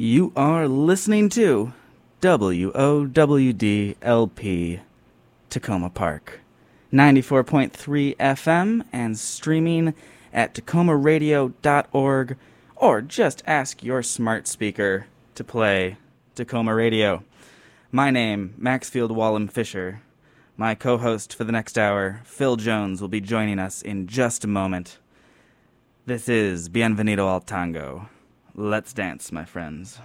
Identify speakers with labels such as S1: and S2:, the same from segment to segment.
S1: You are listening to WOWDLP Takoma Park, 94.3 FM, and streaming at takomaradio.org, or just ask your smart speaker to play Takoma Radio. My name, Maxfield Wallem Fisher. My co host for the next hour, Phil Jones, will be joining us in just a moment. This is Bienvenido al Tango. Let's dance, my friends.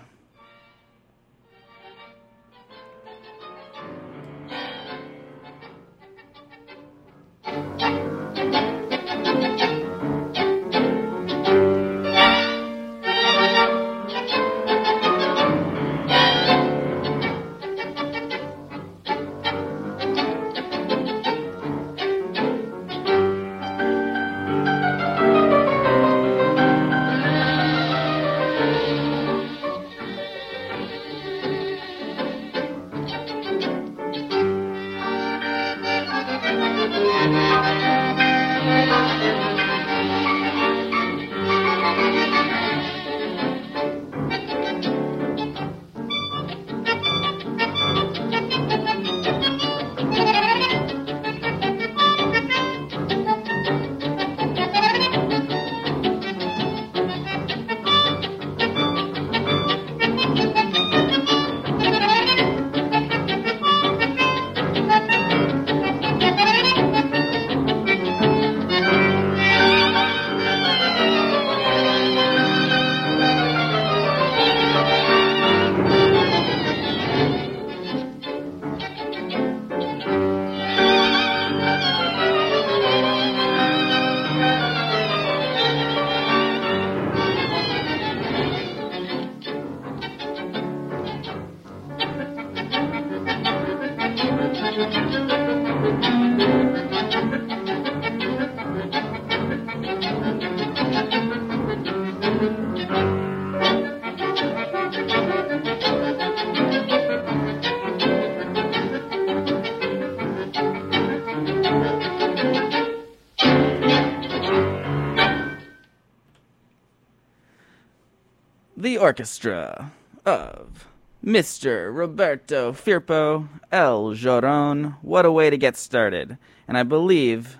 S1: Orchestra of Mr. Roberto Firpo El Joron. What a way to get started. And I believe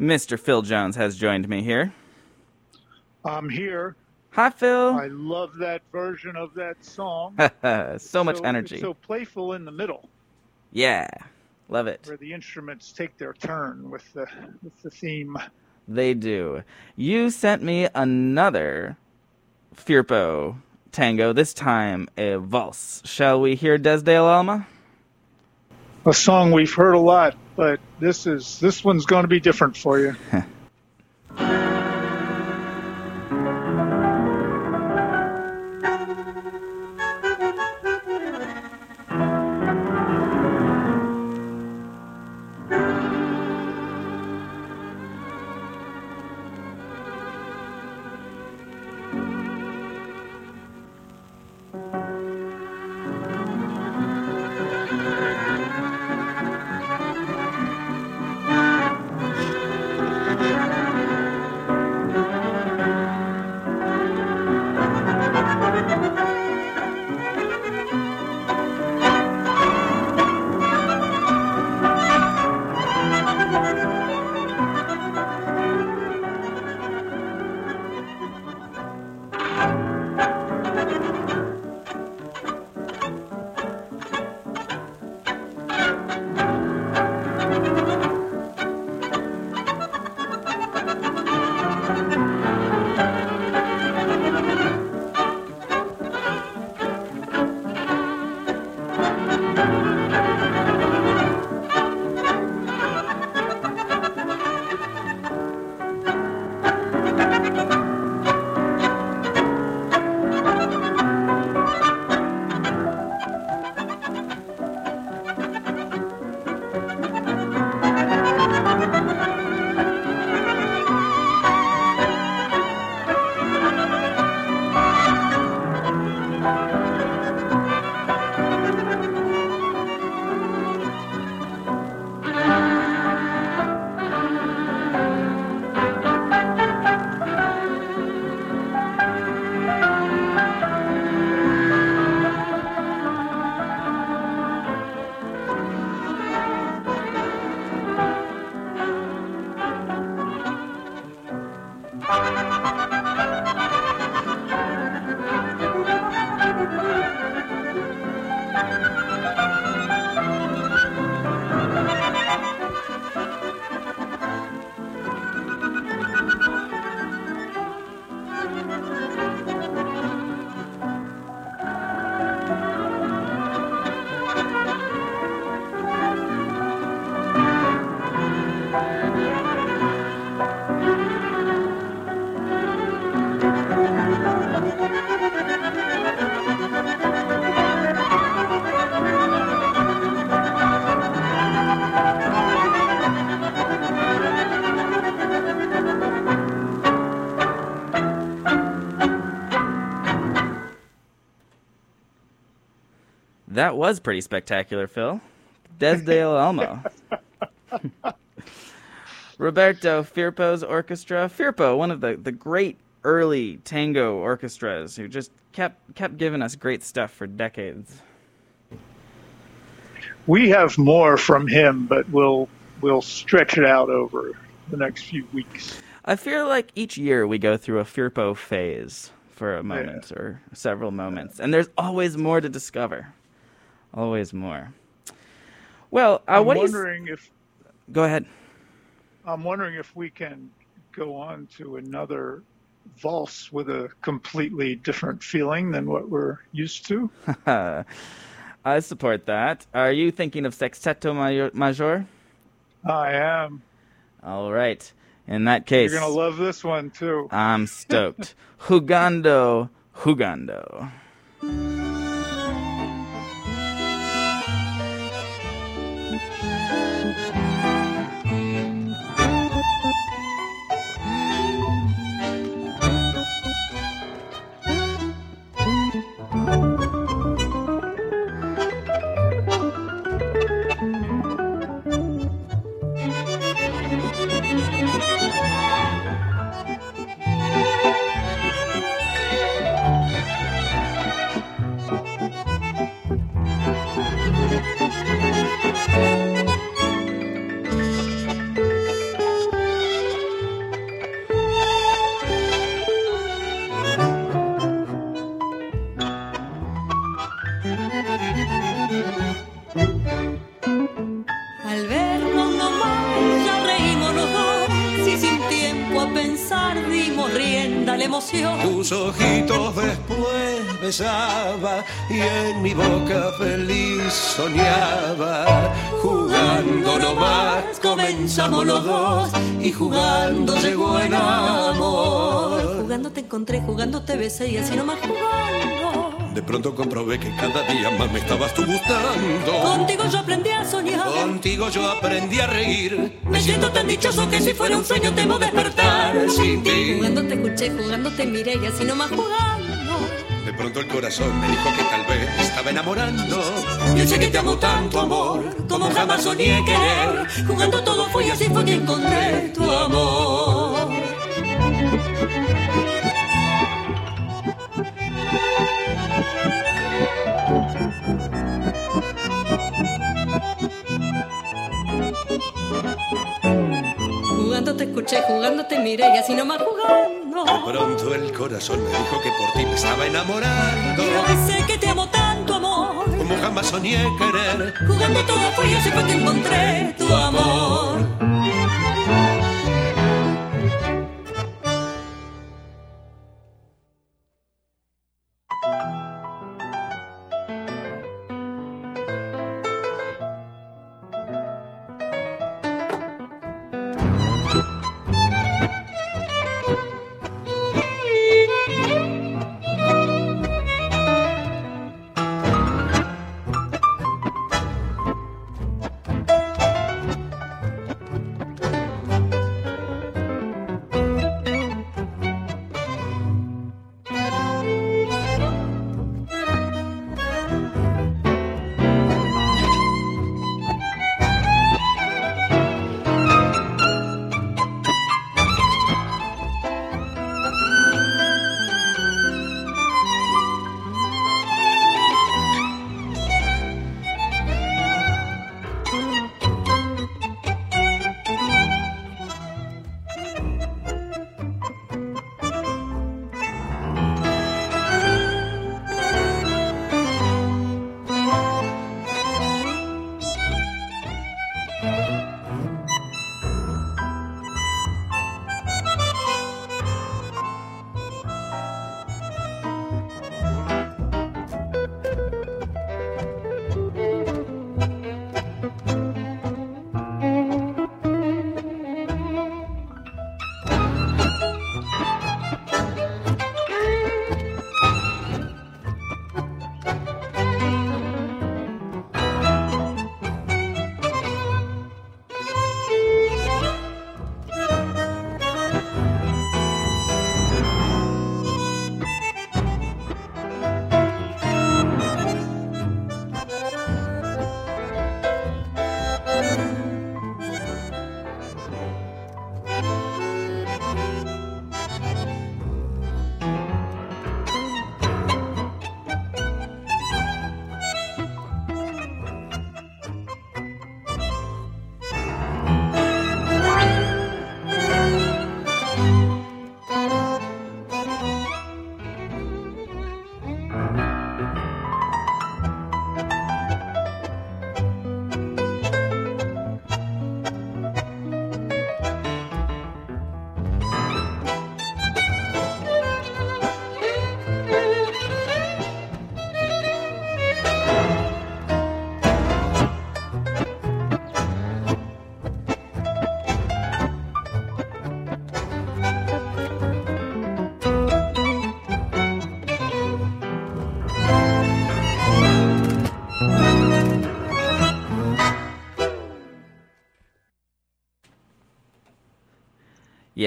S1: Mr. Phil Jones has joined me here.
S2: I'm here.
S1: Hi, Phil.
S2: I love that version of that song.
S1: so much
S2: So-
S1: energy.
S2: so playful in the middle,
S1: yeah, love it.
S2: where the instruments take their turn with the with the theme.
S1: They do. You sent me another Firpo tango, this time a valse. Shall we hear Desde el Alma?
S2: A song we've heard a lot, but this is this one's going to be different for you.
S1: That was pretty spectacular, Phil. Desde el Alma. Roberto Firpo's orchestra. Firpo, one of the, the great early tango orchestras who just kept kept giving us great stuff for decades.
S2: We have more from him, but we'll we'll stretch it out over the next few weeks.
S1: I feel like each year we go through a Firpo phase for a moment yeah. or several moments, and there's always more to discover. Always more. Well, uh,
S2: I'm
S1: what
S2: wondering
S1: you...
S2: if.
S1: Go ahead.
S2: I'm wondering if we can go on to another valse with a completely different feeling than what we're used to.
S1: I support that. Are you thinking of Sexteto Mayor?
S2: I am.
S1: All right. In that case,
S2: you're gonna love this one too.
S1: I'm stoked. Hugando, jugando.
S3: Ojitos después besaba y en mi boca feliz soñaba. Jugando nomás comenzamos los dos y jugando llegó el amor.
S4: Jugando te encontré, jugando te besé y así nomás jugando.
S3: De pronto comprobé que cada día más me estabas tú gustando.
S4: Contigo yo aprendí a soñar.
S3: Contigo yo aprendí a reír.
S4: Me siento tan dichoso que si fuera un sueño temo despertar
S3: sin ti.
S4: Jugando te escuché, jugando te miré y así nomás jugando.
S3: Pronto el corazón me dijo que tal vez estaba enamorando.
S4: Yo sé que te amo tanto amor, como jamás soñé querer. Jugando todo fue y así fue que encontré tu amor. Jugando te escuché, jugando te miré y así nomás jugando.
S3: De pronto el corazón me dijo que por ti me estaba enamorando.
S4: Yo sé que te amo tanto amor,
S3: como jamás soñé querer.
S4: Jugando todo fue y así fue que encontré tu amor.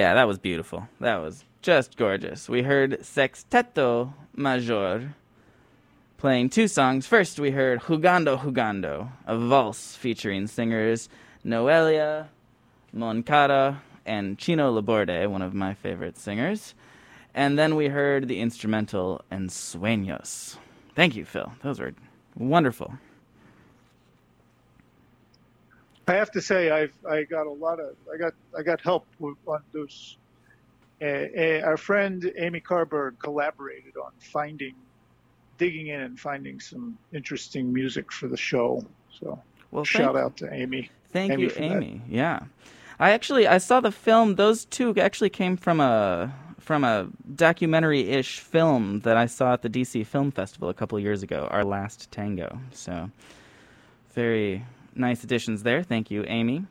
S1: Yeah, that was beautiful. That was just gorgeous. We heard Sexteto Mayor playing two songs. First, we heard Jugando Jugando, a valse featuring singers Noelia, Moncada, and Chino Laborde, one of my favorite singers. And then we heard the instrumental and Sueños. Thank you, Phil. Those were wonderful.
S2: I have to say, I've I got a lot of I got I got help on those. Uh, uh, our friend Amy Carberg collaborated on finding, digging in and finding some interesting music for the show. So
S1: Well,
S2: shout out to Amy.
S1: Thank
S2: Amy
S1: you,
S2: for that.
S1: Amy. Yeah, I actually I saw the film. Those two actually came from a from a documentary-ish film that I saw at the DC Film Festival a couple years ago. Our Last Tango. So very nice additions there. Thank you, Amy.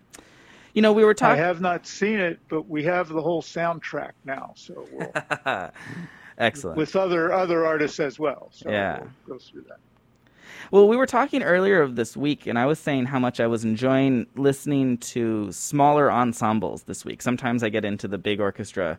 S1: You know, we were talking.
S2: I have not seen it, but we have the whole soundtrack now. So we'll,
S1: Excellent.
S2: with other other artists as well. So
S1: Yeah.
S2: we'll go through that.
S1: Well, we were talking earlier of this week, and I was saying how much I was enjoying listening to smaller ensembles this week. Sometimes I get into the big orchestra,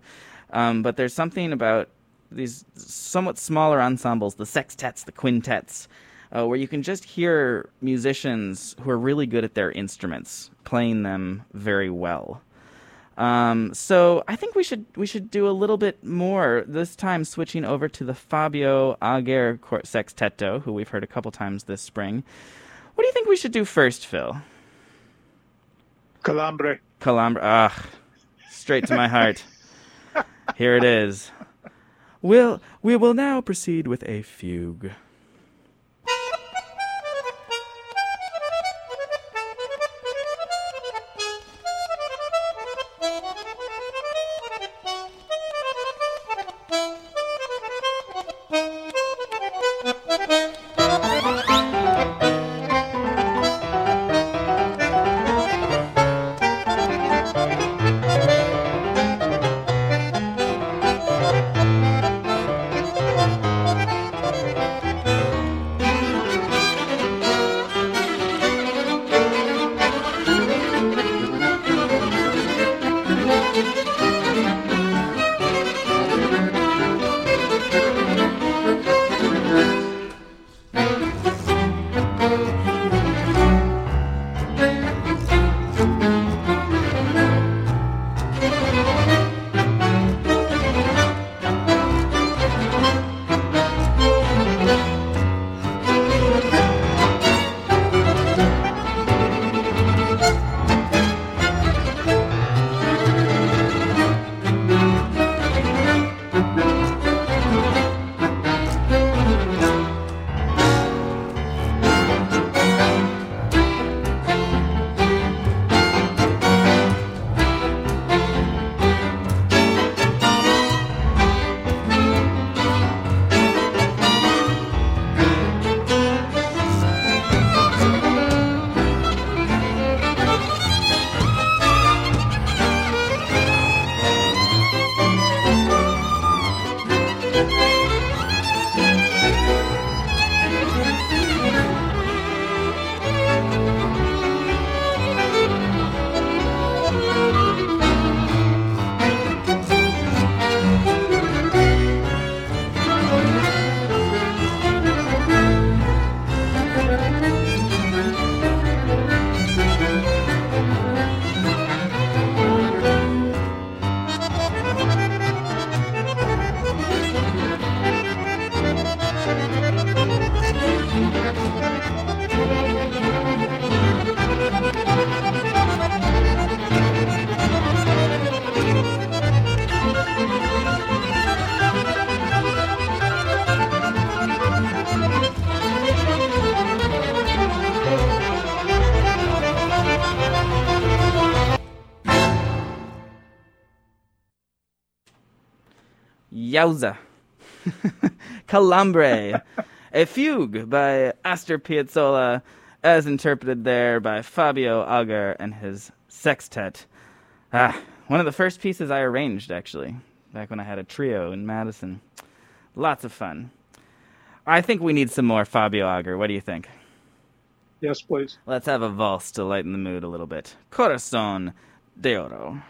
S1: um, but there's something about these somewhat smaller ensembles, the sextets, the quintets, uh, where you can just hear musicians who are really good at their instruments playing them very well. Um, so I think we should we should do a little bit more this time, switching over to the Fabio Hager Sexteto, who we've heard a couple times this spring. What do you think we should do first, Phil?
S2: Calambre.
S1: Calambra. Ah, straight to my heart. Here it is. We'll, we will now proceed with a fugue. Yowza. Calambre. a fugue by Astor Piazzolla, as interpreted there by Fabio Hager and his sextet. Ah, one of the first pieces I arranged, actually, back when I had a trio in Madison. Lots of fun. I think we need some more Fabio Hager. What do you think?
S2: Yes, please.
S1: Let's have a valse to lighten the mood a little bit. Corazon de Oro.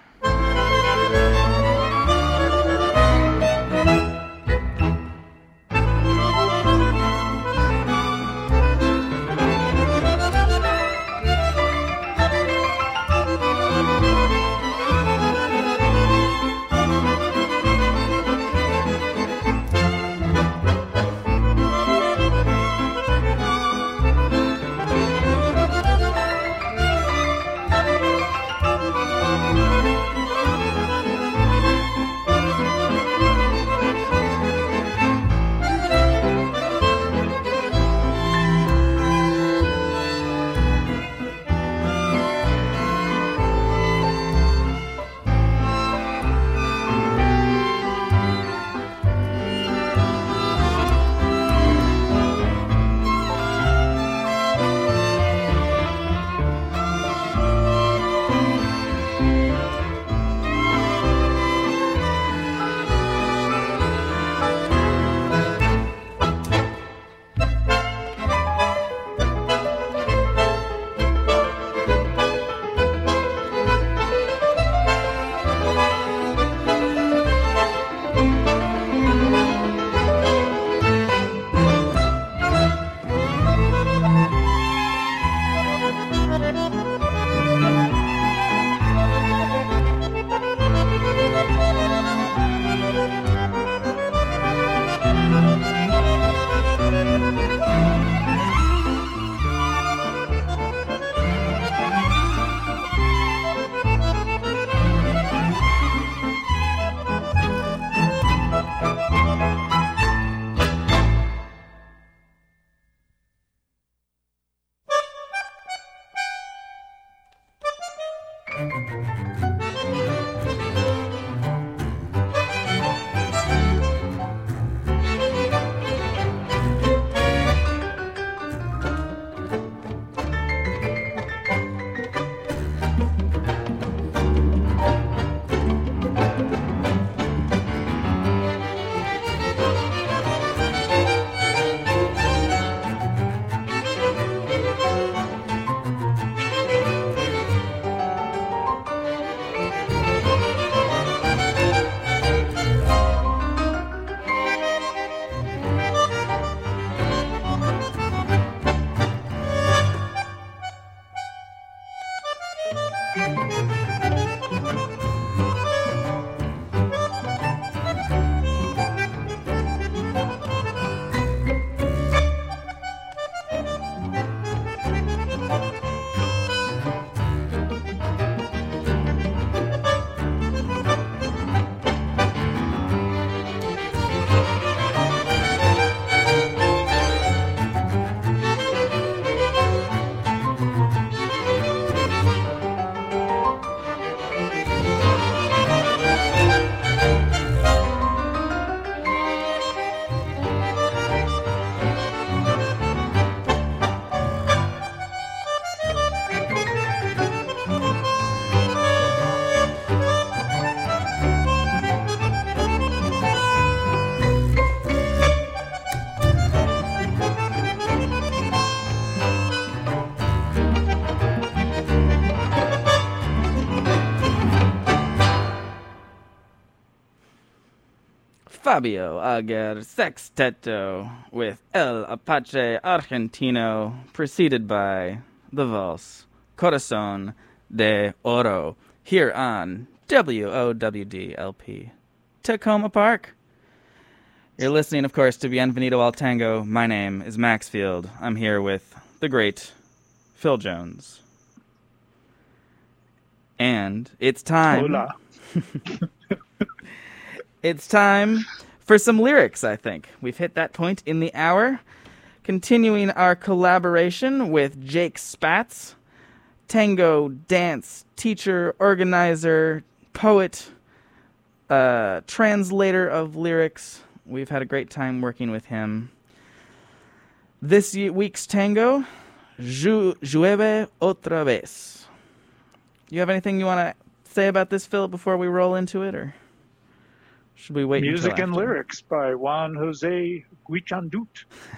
S1: Fabio Hager Sexteto with El Apache Argentino, preceded by the valse Corazon de Oro, here on WOWDLP, Takoma Park. You're listening, of course, to Bienvenido al Tango. My name is Maxfield. I'm here with the great Phil Jones. And it's time.
S2: Hola.
S1: It's time for some lyrics, I think. We've hit that point in the hour. Continuing our collaboration with Jake Spatz, tango dance teacher, organizer, poet, uh, translator of lyrics. We've had a great time working with him. This week's tango, Ju- Llueve otra vez. You have anything you want to say about this, Phil, before we roll into it, or should we wait?
S2: Music and lyrics by Juan Jose Guichandut,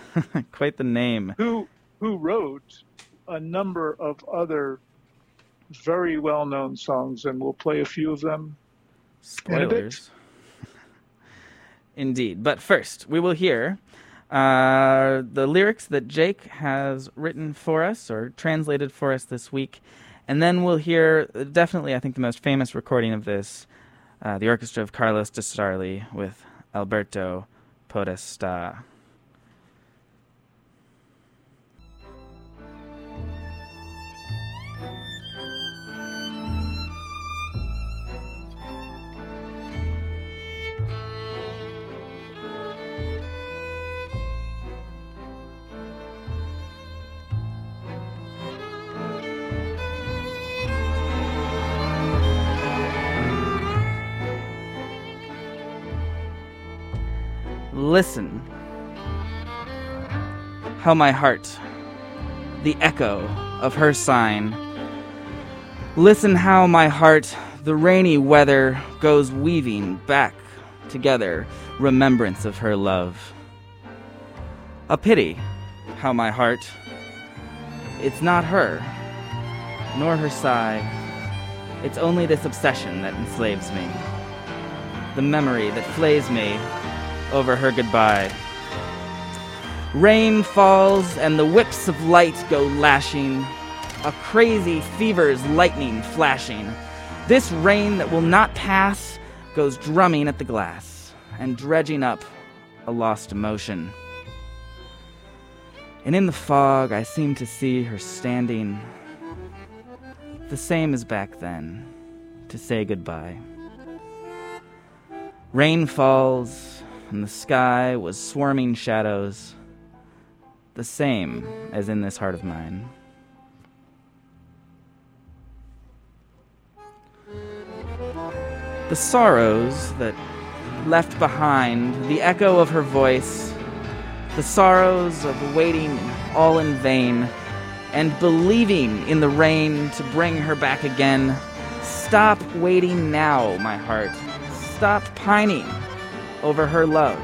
S1: Quite the name.
S2: who who wrote a number of other very well-known songs, and we'll play a few of them.
S1: Spoilers. Indeed. But first, we will hear uh, the lyrics that Jake has written for us or translated for us this week. And then we'll hear definitely, I think, the most famous recording of this uh, the orchestra of Carlos Di Sarli with Alberto Podesta. Listen. How my heart, the echo of her sign. Listen how my heart, the rainy weather, goes weaving back together remembrance of her love. A pity, how my heart, it's not her, nor her sigh, it's only this obsession that enslaves me. The memory that flays me over her goodbye. Rain falls and the whips of light go lashing, a crazy fever's lightning flashing. This rain that will not pass goes drumming at the glass and dredging up a lost emotion. And in the fog, I seem to see her standing, the same as back then, to say goodbye. Rain falls, and the sky was swarming shadows, the same as in this heart of mine. The sorrows that left behind, the echo of her voice, the sorrows of waiting all in vain, and believing in the rain to bring her back again. Stop waiting now, my heart. Stop pining over her love.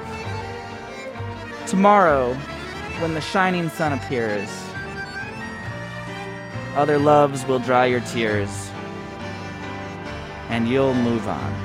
S1: Tomorrow, when the shining sun appears, other loves will dry your tears, and you'll move on.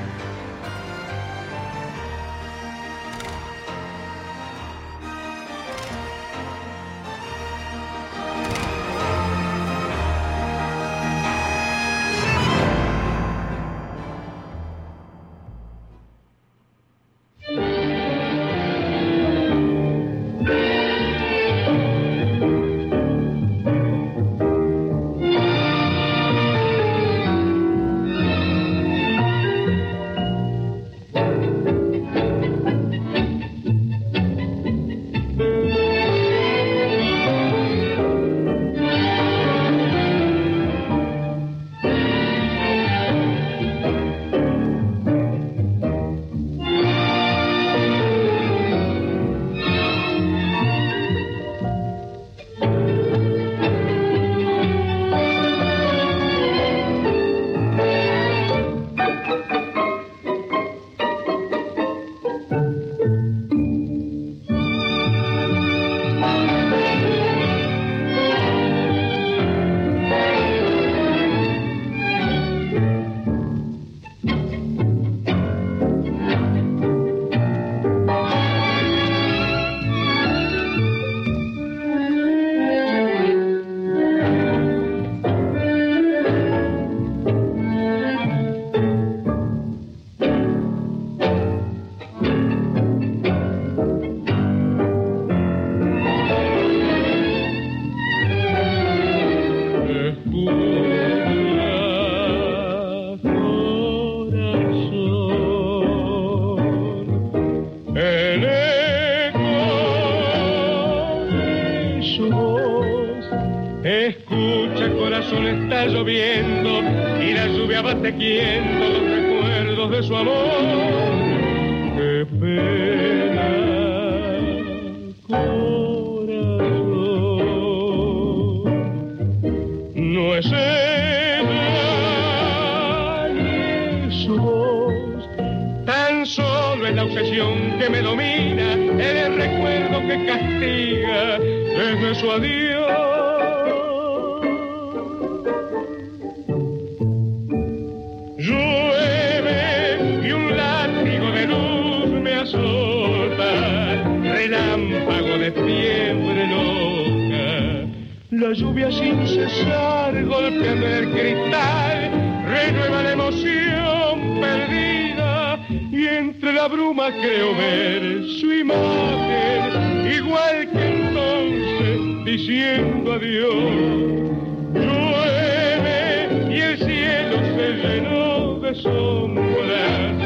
S5: Sombras,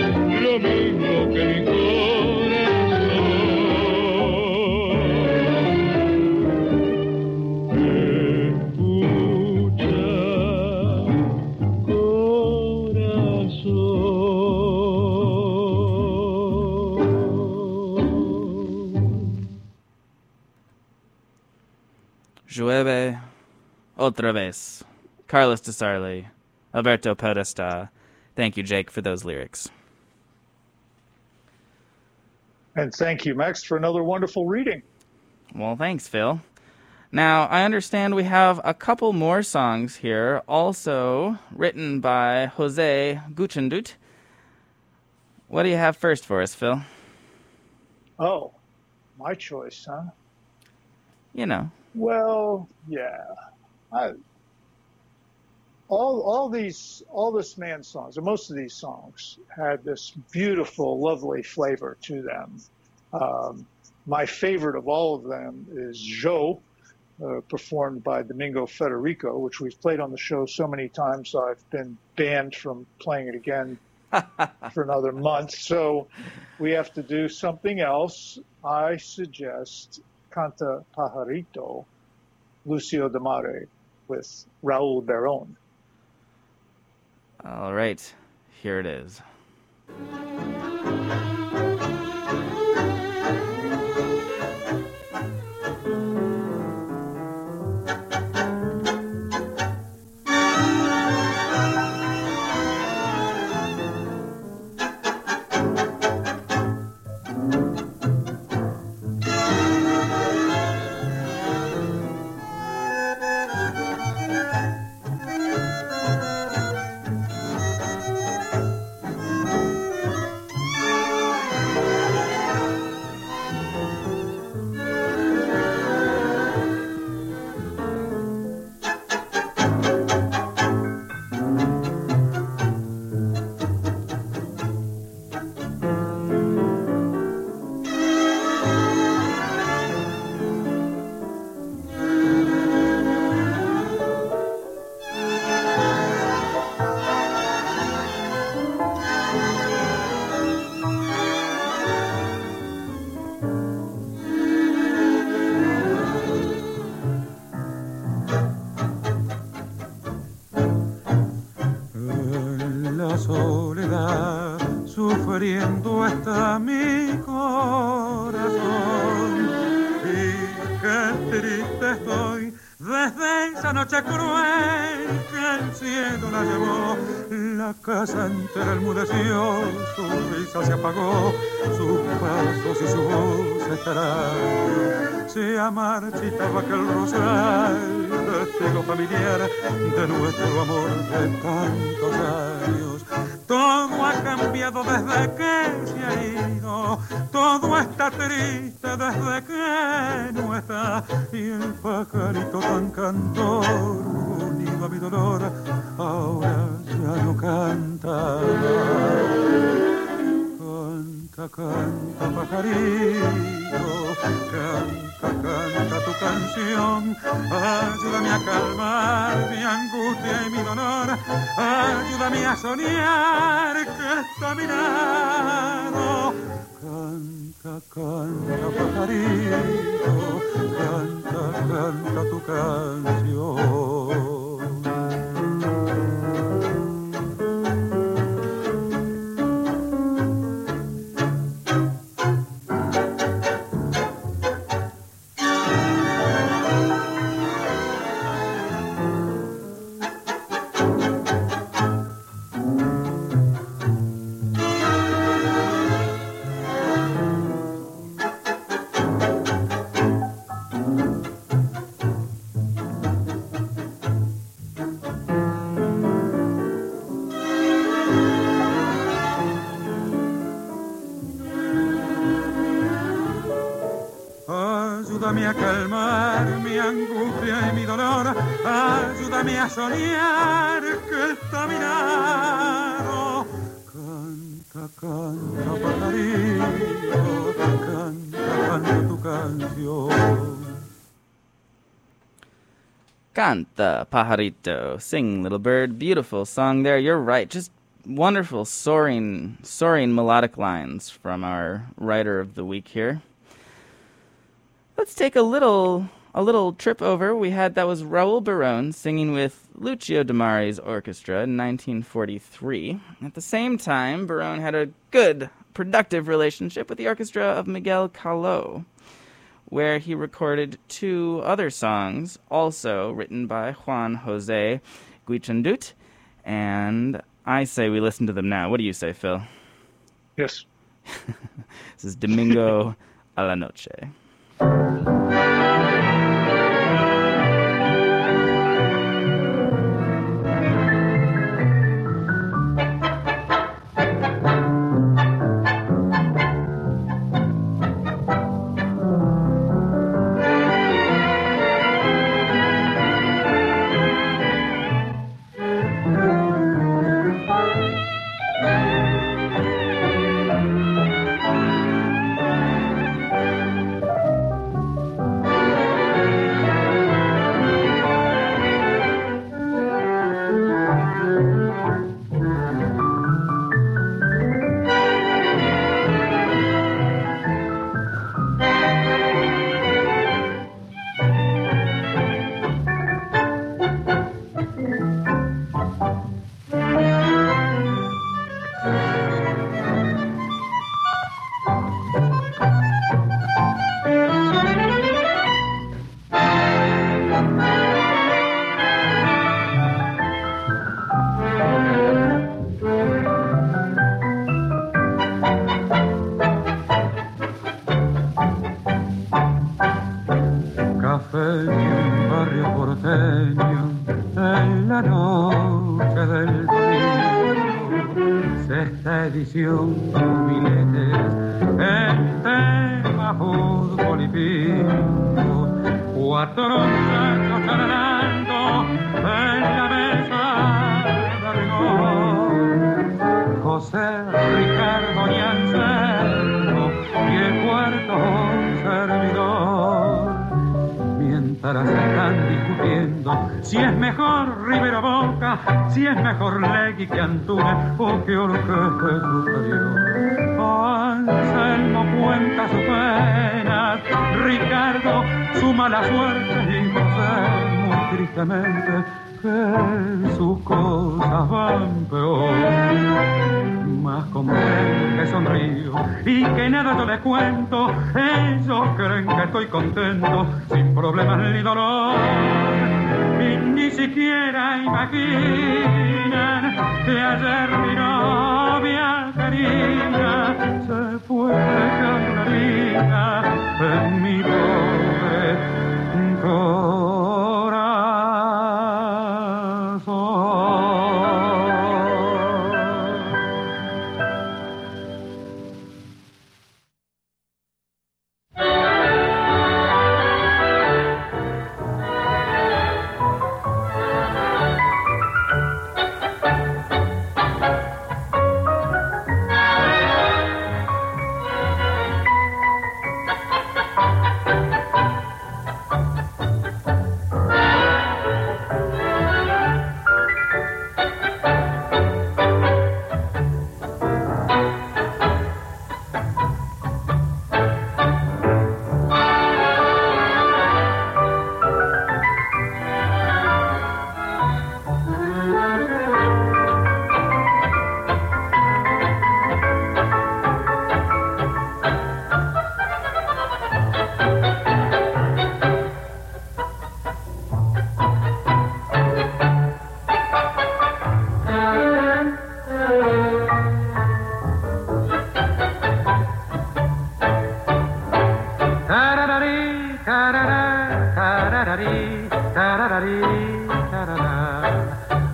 S5: lo mismo que mi corazón. Escucha, corazón.
S6: Llueve otra vez. Carlos Di Sarli, Alberto Podesta. Thank you, Jake, for those lyrics.
S2: And thank you, Max, for another wonderful reading.
S6: Well, thanks, Phil. Now, I understand we have a couple more songs here, also written by Jose Guichandut. What do you have first for us, Phil?
S2: Oh, my choice, huh?
S6: You know.
S2: Well, yeah. I, all all these all this man's songs, or most of these songs, had this beautiful, lovely flavor to them. Um, my favorite of all of them is Joe, uh, performed by Domingo Federico, which we've played on the show so many times I've been banned from playing it again for another month. So we have to do something else. I suggest Canta Pajarito, Lucio Demare, with Raul Berón.
S6: All right, here it is.
S7: Ayúdame a calmar mi angustia y mi dolor. Ayúdame a soñar que está a mi lado. Canta, canta, pajarito, canta, canta tu canción.
S6: Pajarito.
S1: Sing, little bird. Beautiful song there. You're right. Just wonderful, soaring, soaring melodic lines from our writer of the week here. Let's take a little, a little trip over. We had that was Raul Berón singing with Lucio Demare's orchestra in 1943. At the same time, Berón had a good, productive relationship with the orchestra of Miguel Caló where he recorded two other songs, also written by Juan Jose Guichandut. And I say we listen to them now. What do you say, Phil?
S2: Yes.
S1: this is Domingo a la Noche.
S6: Mientras están discutiendo si es mejor Rivero Boca, si es mejor Legui que Antuna o que Orquesta es superior. Anselmo cuenta sus penas, Ricardo su mala suerte y José muy tristemente que sus cosas van peor. Más comprendo que sonrío y que nada yo les cuento. Ellos creen que estoy contento, sin problemas ni dolor. Y ni siquiera imaginan que ayer mi novia querida se fue dejando la vida en mi pobre.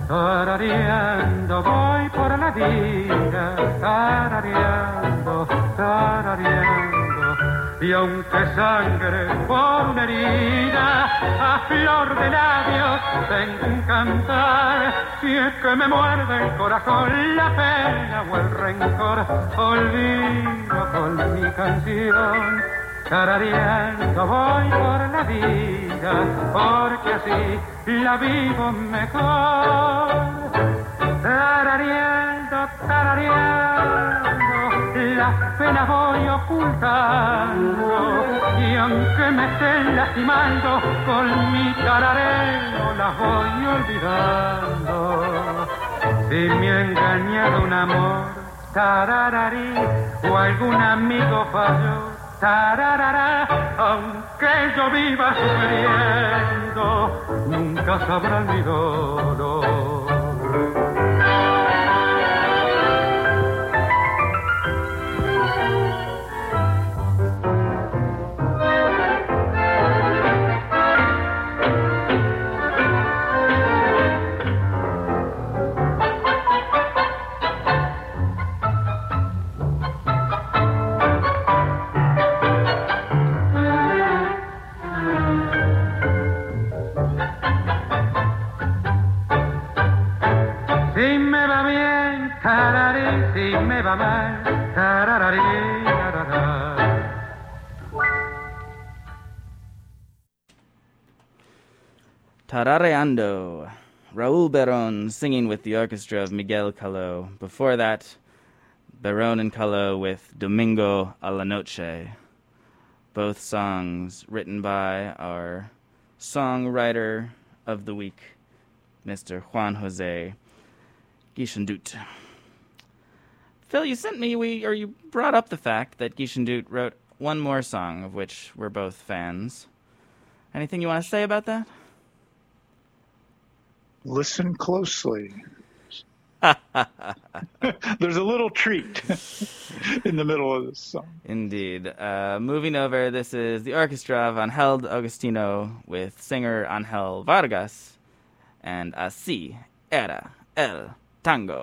S6: Tarareando voy por la vida, tarareando, tarareando. y aunque sangre por una herida, a flor de labios tengo un cantar. Si es que me muerde el corazón la pena o el rencor, olvido con mi canción. Tarareando voy por la vida, porque así la vivo mejor. Tarareando, tarareando las penas voy ocultando y aunque me estén lastimando con mi tarareo las voy olvidando. Si me ha engañado un amor, tarararí, o algún amigo falló, tararará, aunque yo viva sufriendo, nunca sabrá mi dolor.
S1: Tarareando. Raul Beron singing with the orchestra of Miguel Caló. Before that, Beron and Caló with Domingo a la Noche. Both songs written by our songwriter of the week, Mr. Juan Jose Guichandut. Phil, you sent me, we or you brought up the fact that Guichandut wrote one more song of which we're both fans. Anything you want to say about that?
S2: Listen closely. There's a little treat in the middle of this song.
S1: Indeed. Uh, moving over, this is the orchestra of Angel D'Agostino with singer Angel Vargas and Así era el tango.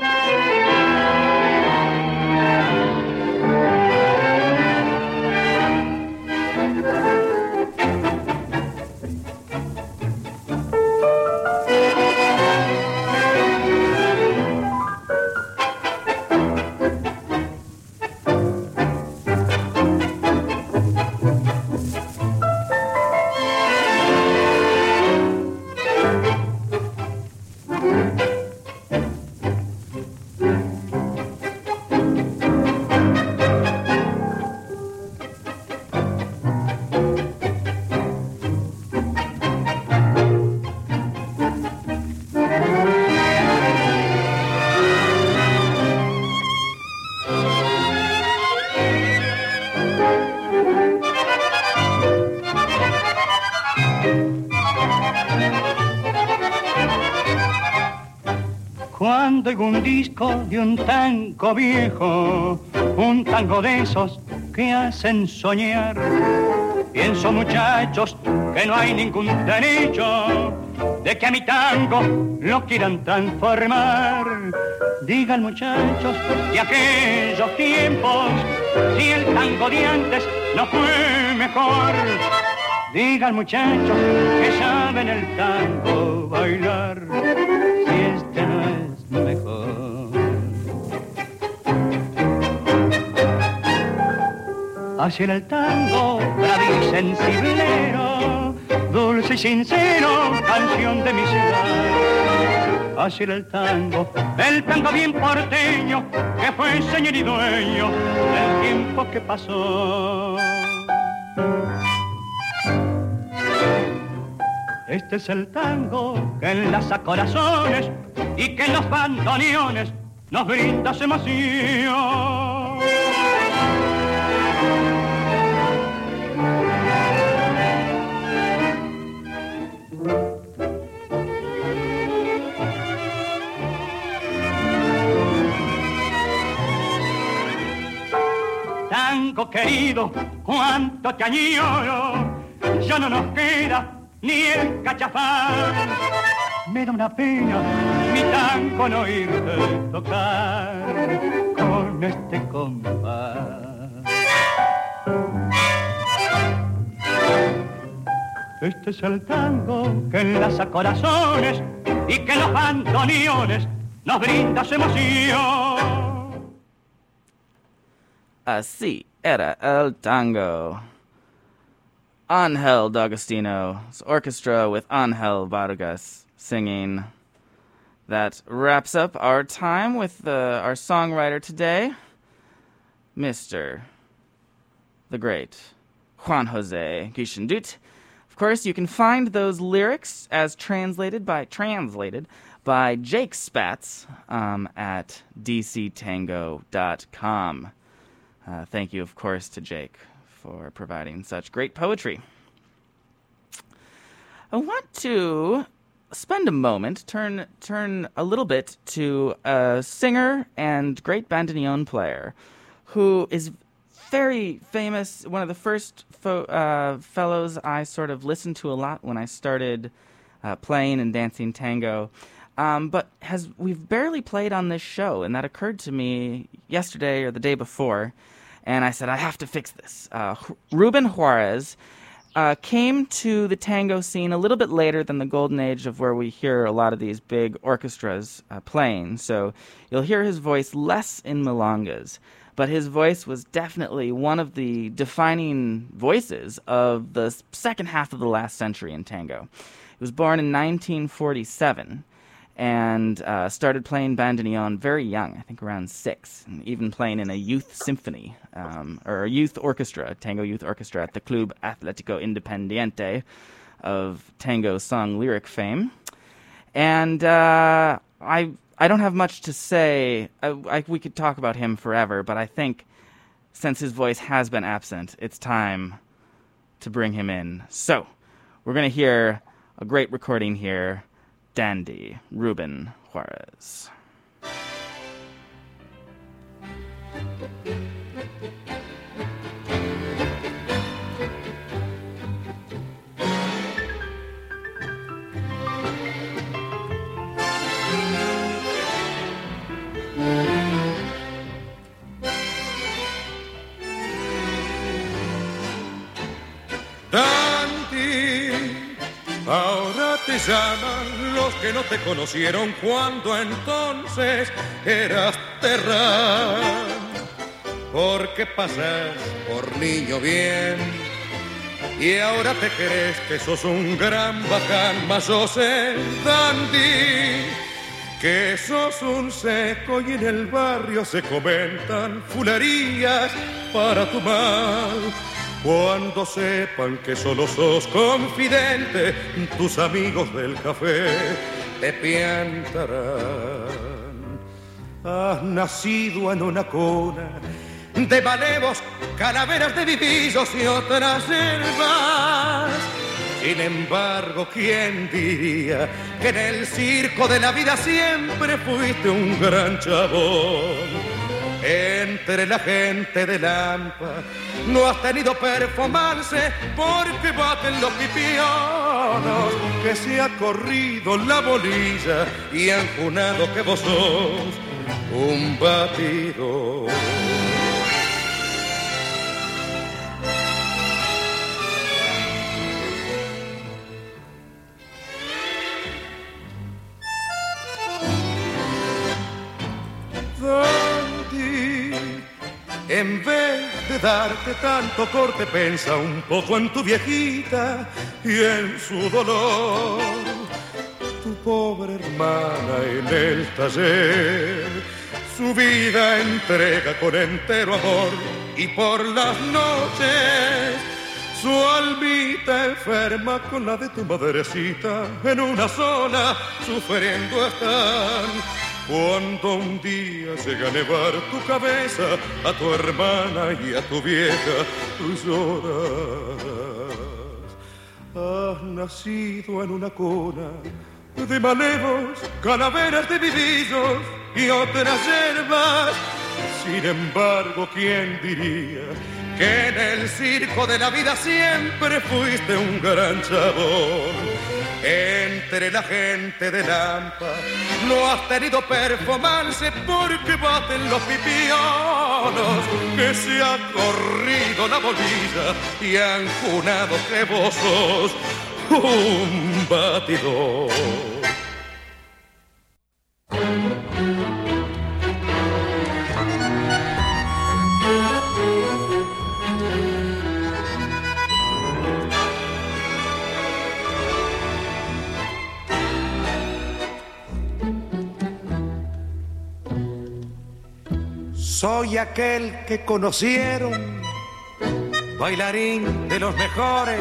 S8: Cuando en un disco de un tango viejo, un tango de esos que hacen soñar, pienso muchachos que no hay ningún derecho de que a mi tango lo quieran transformar. Digan muchachos de aquellos tiempos, si el tango de antes no fue mejor. Digan muchachos que saben el tango bailar, Así era el tango, bravo y sensiblero, dulce y sincero, canción de mi ciudad. Así era el tango, el tango bien porteño, que fue señor y dueño del tiempo que pasó. Este es el tango que enlaza corazones y que en los bandoneones nos brinda su emoción. Tango querido, cuánto te añoro, ya no nos queda ni el cachafán. Me da una pena mi tango no irte tocar con este compás. Este es el tango que enlaza corazones y que los bandoneones nos brinda su emoción.
S1: Así era el tango. Angel D'Agostino's orchestra with Angel Vargas singing. That wraps up our time with uh, our songwriter today, Mr. the Great Juan Jose Guichandut. Of course, you can find those lyrics as translated by translated by Jake Spatz um, at dctango.com. Uh, thank you, of course, to Jake for providing such great poetry. I want to spend a moment, turn turn a little bit to a singer and great bandoneon player, who is very famous. One of the first fo- uh, fellows I sort of listened to a lot when I started uh, playing and dancing tango. Um, but has we've barely played on this show, and that occurred to me yesterday or the day before, and I said I have to fix this. Uh, Ruben Juarez uh, came to the tango scene a little bit later than the golden age of where we hear a lot of these big orchestras uh, playing. So you'll hear his voice less in milongas, but his voice was definitely one of the defining voices of the second half of the last century in tango. He was born in 1947 and uh, started playing bandoneon very young, I think around six, and even playing in a youth symphony um, or a youth orchestra, a tango youth orchestra at the Club Atletico Independiente of tango song lyric fame. And uh, I I don't have much to say. I, I, we could talk about him forever, but I think since his voice has been absent, it's time to bring him in. So we're gonna hear a great recording here dandy Ruben Juarez.
S9: Llaman los que no te conocieron cuando entonces eras terral. Porque pasas por niño bien y ahora te crees que sos un gran bacán, mas sos el dandy. Que sos un seco y en el barrio se comentan fulerías para tu mal. Cuando sepan que solo sos confidente, tus amigos del café te piantarán. Has nacido en una cuna de malevos, calaveras de vivillos y otras selvas. Sin embargo, ¿quién diría que en el circo de la vida siempre fuiste un gran chabón? Entre la gente de Lampa no has tenido performance porque baten los pipionos que se ha corrido la bolilla y han junado que vos sos un batido. En vez de darte tanto corte, pensa un poco en tu viejita y en su dolor. Tu pobre hermana en el taller, su vida entrega con entero amor y por las noches su almita enferma con la de tu madrecita en una sola, sufriendo están. Cuando un día llega a nevar tu cabeza, a tu hermana y a tu vieja, tú lloras. Has nacido en una cuna de malevos, calaveras de vivillos y otras hierbas. Sin embargo, ¿quién diría que en el circo de la vida siempre fuiste un gran chabón? Entre la gente de Lampa no has tenido performance porque baten los pipionos que se ha corrido la bolilla y han junado que vos un batidor. Soy aquel que conocieron, bailarín de los mejores,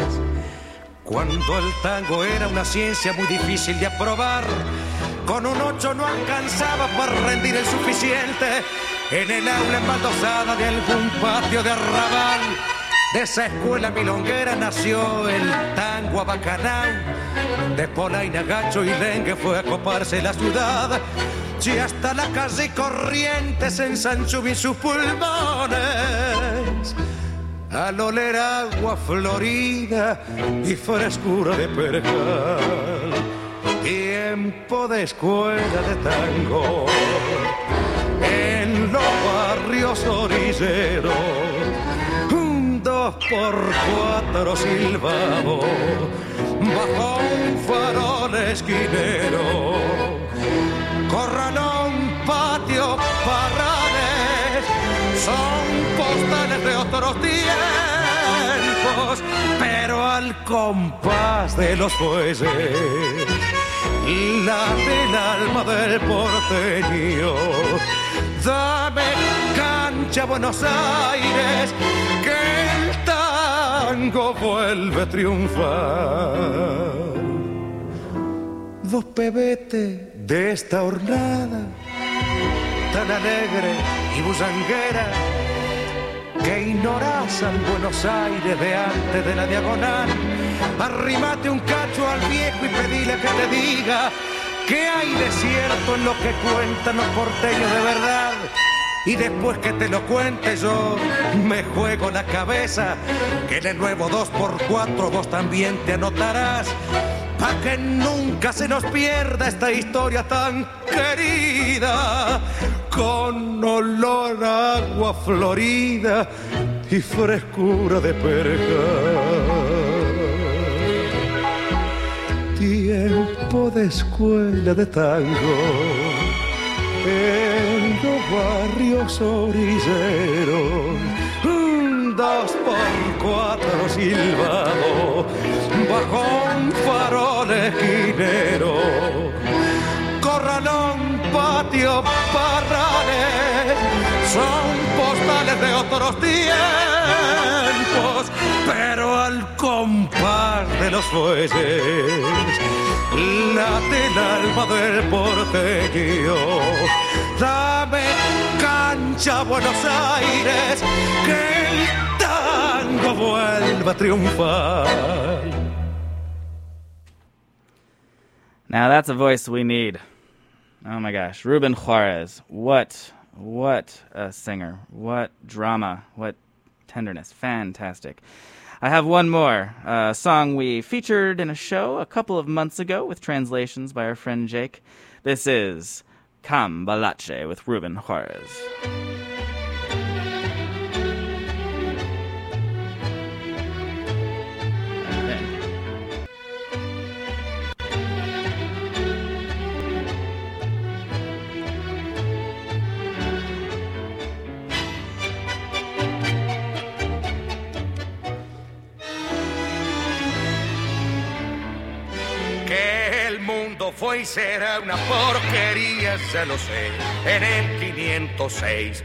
S9: cuando el tango era una ciencia muy difícil de aprobar. Con un ocho no alcanzaba para rendir el suficiente en el aula embaldosada de algún patio de arrabal. De esa escuela milonguera nació el tango abacanao. De Polaina, Gacho y Lengue fue a coparse la ciudad. Y hasta la calle Corrientes ensanchó bien sus pulmones. Al oler agua florida y frescura de percal. Tiempo de escuela de tango en los barrios orilleros un dos por cuatro silbado bajo un farol esquinero corralón, patio, parrales son postales de otros tiempos pero al compás de los fuelles la del alma del porteño. Dame cancha Buenos Aires que el tango vuelve a triunfar. Dos pebetes de esta hornada tan alegre y busanguera que ignoras al Buenos Aires de antes de la diagonal. Arrimate un cacho al viejo y pedile que te diga que hay desierto en lo que cuentan los porteños de verdad. Y después que te lo cuente yo, me juego la cabeza, que en el nuevo 2x4 vos también te anotarás para que nunca se nos pierda esta historia tan querida, con olor a agua florida y frescura de perca. Tiempo de escuela de tango en los barrios dos por cuatro silbado bajo un farol esquinero. Corralón patio parrales son postales de otros tiempos pero al compás de los fuelles late el alma del porteño dame cancha Buenos Aires que el tango vuelva a triunfar.
S1: Now that's a voice we need. Oh my gosh, Ruben Juarez. What, what a singer. What drama. What tenderness. Fantastic. I have one more a song we featured in a show a couple of months ago with translations by our friend Jake. This is Cambalache with Ruben Juarez.
S9: Fue y será una porquería, ya lo sé, en el 506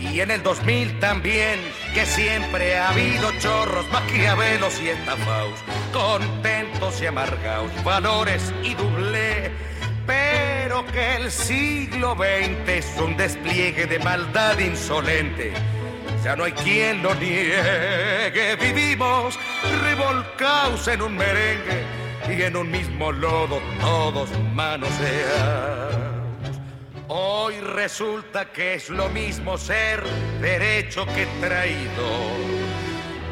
S9: y en el 2000 también, que siempre ha habido chorros, maquiavelos y estafaos, contentos y amargados, valores y doble, pero que el siglo XX es un despliegue de maldad insolente. Ya no hay quien lo niegue, vivimos revolcados en un merengue y en un mismo lodo todos manoseados. Hoy resulta que es lo mismo ser derecho que traído.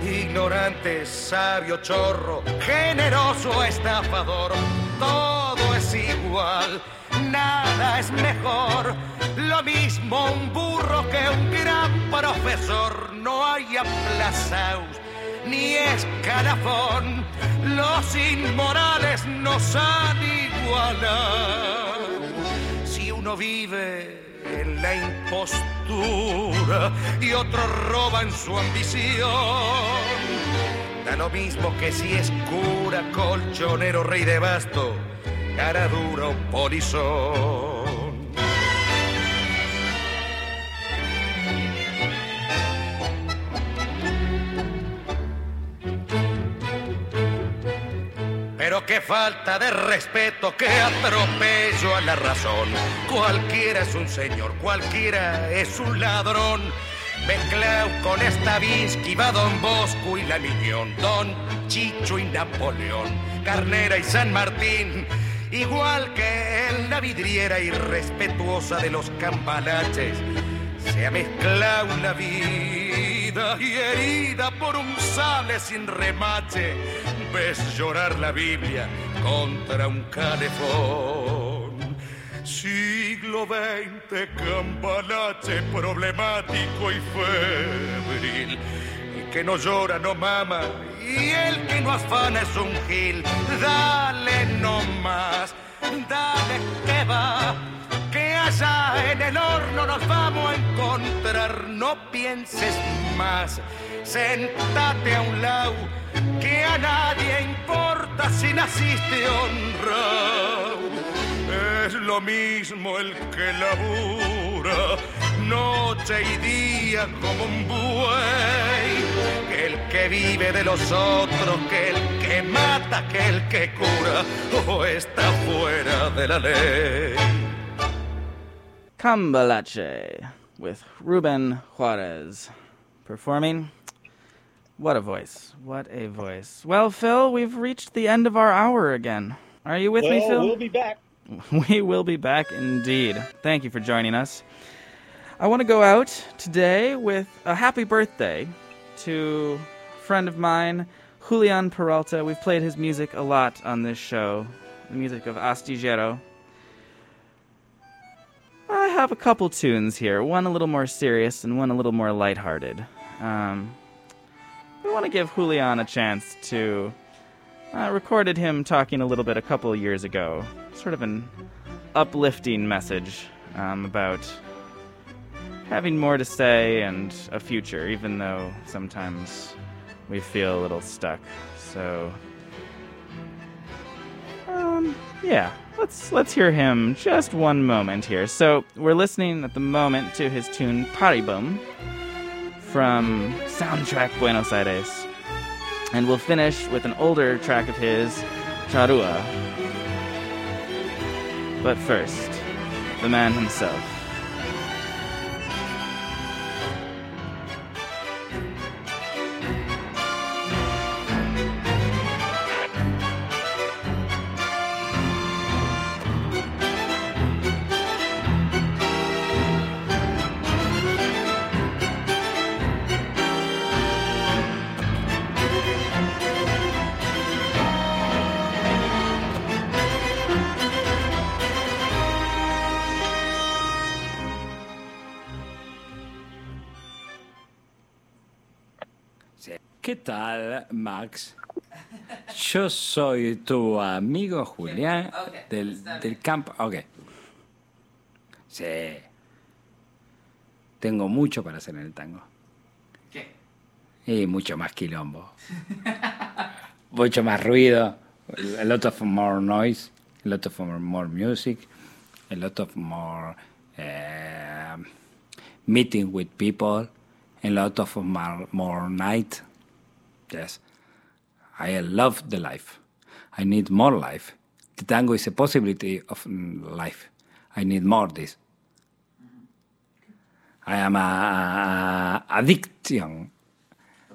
S9: Ignorante, sabio, chorro, generoso, estafador, todo es igual, nada es mejor. Lo mismo un burro que un gran profesor, no hay aplazaos ni escalafón. Los inmorales nos han igualado. Si uno vive en la impostura y otro roba en su ambición, da lo mismo que si es cura, colchonero, rey de basto, cara dura o polizón. Pero qué falta de respeto, qué atropello a la razón. Cualquiera es un señor, cualquiera es un ladrón. Mezclao con Stavinsky, va Don Bosco y la Miñón, Don Chicho y Napoleón, Carnera y San Martín. Igual que en la vidriera irrespetuosa de los cambalaches, se ha mezclado la vida y herida por un sable sin remache. Ves llorar la Biblia contra un calefón. Siglo XX, cambalache problemático y febril. Y que no llora, no mama. Y el que no afana es un gil. Dale no más, dale que va. Que allá en el horno nos vamos a encontrar. No pienses más, sentate a un lado. Que a nadie importa si naciste honrado. Es lo mismo el que labura noche y día como un buey, que el que vive de los otros, que el que mata, que el que cura, o está fuera de la ley.
S1: Cambalache with Ruben Juarez performing. What a voice. What a voice. Well, Phil, we've reached the end of our hour again. Are you with me, Phil?
S2: we'll be back.
S1: We will be back indeed. Thank you for joining us. I want to go out today with a happy birthday to a friend of mine, Julian Peralta. We've played his music a lot on this show, the music of Astillero. I have a couple tunes here, one a little more serious and one a little more lighthearted. Um, we want to give Julian a chance to. I recorded him talking a little bit a couple years ago, sort of an uplifting message um, about having more to say and a future, even though sometimes we feel a little stuck. So, um, yeah, let's let's hear him just one moment here. So we're listening at the moment to his tune "Paribum" from Soundtrack Buenos Aires, and we'll finish with an older track of his, "Charua." But first, the man himself.
S10: Yo soy tu amigo Julián del, del campo. Ok. Sí. Tengo mucho para hacer en el tango.
S1: ¿Qué?
S10: Y mucho más quilombo. mucho más ruido. A lot of more noise. A lot of more, music. A lot of more eh, meeting with people. A lot of more, more night. Yes. I love the life. I need more life. The tango is a possibility of life. I need more this. I am a, a addiction,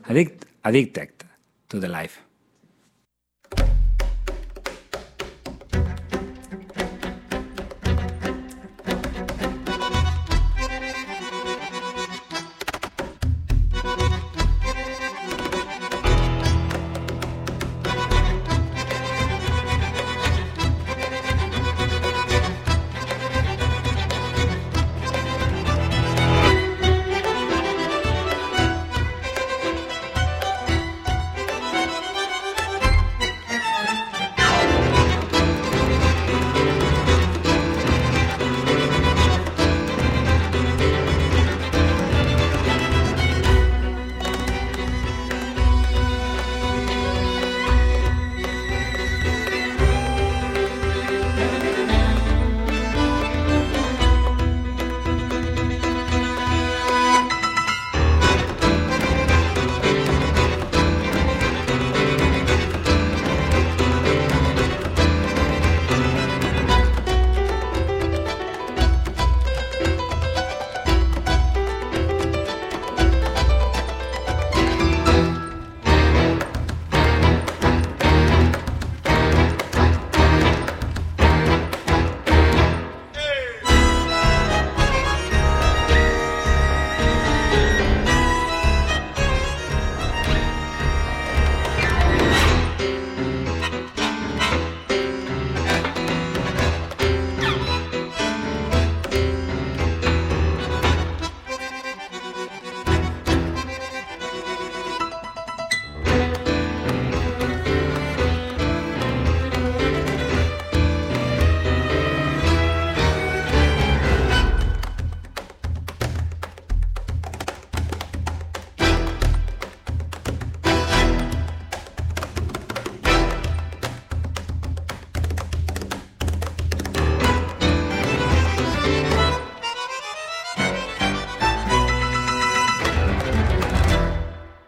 S10: addict, addicted to the life.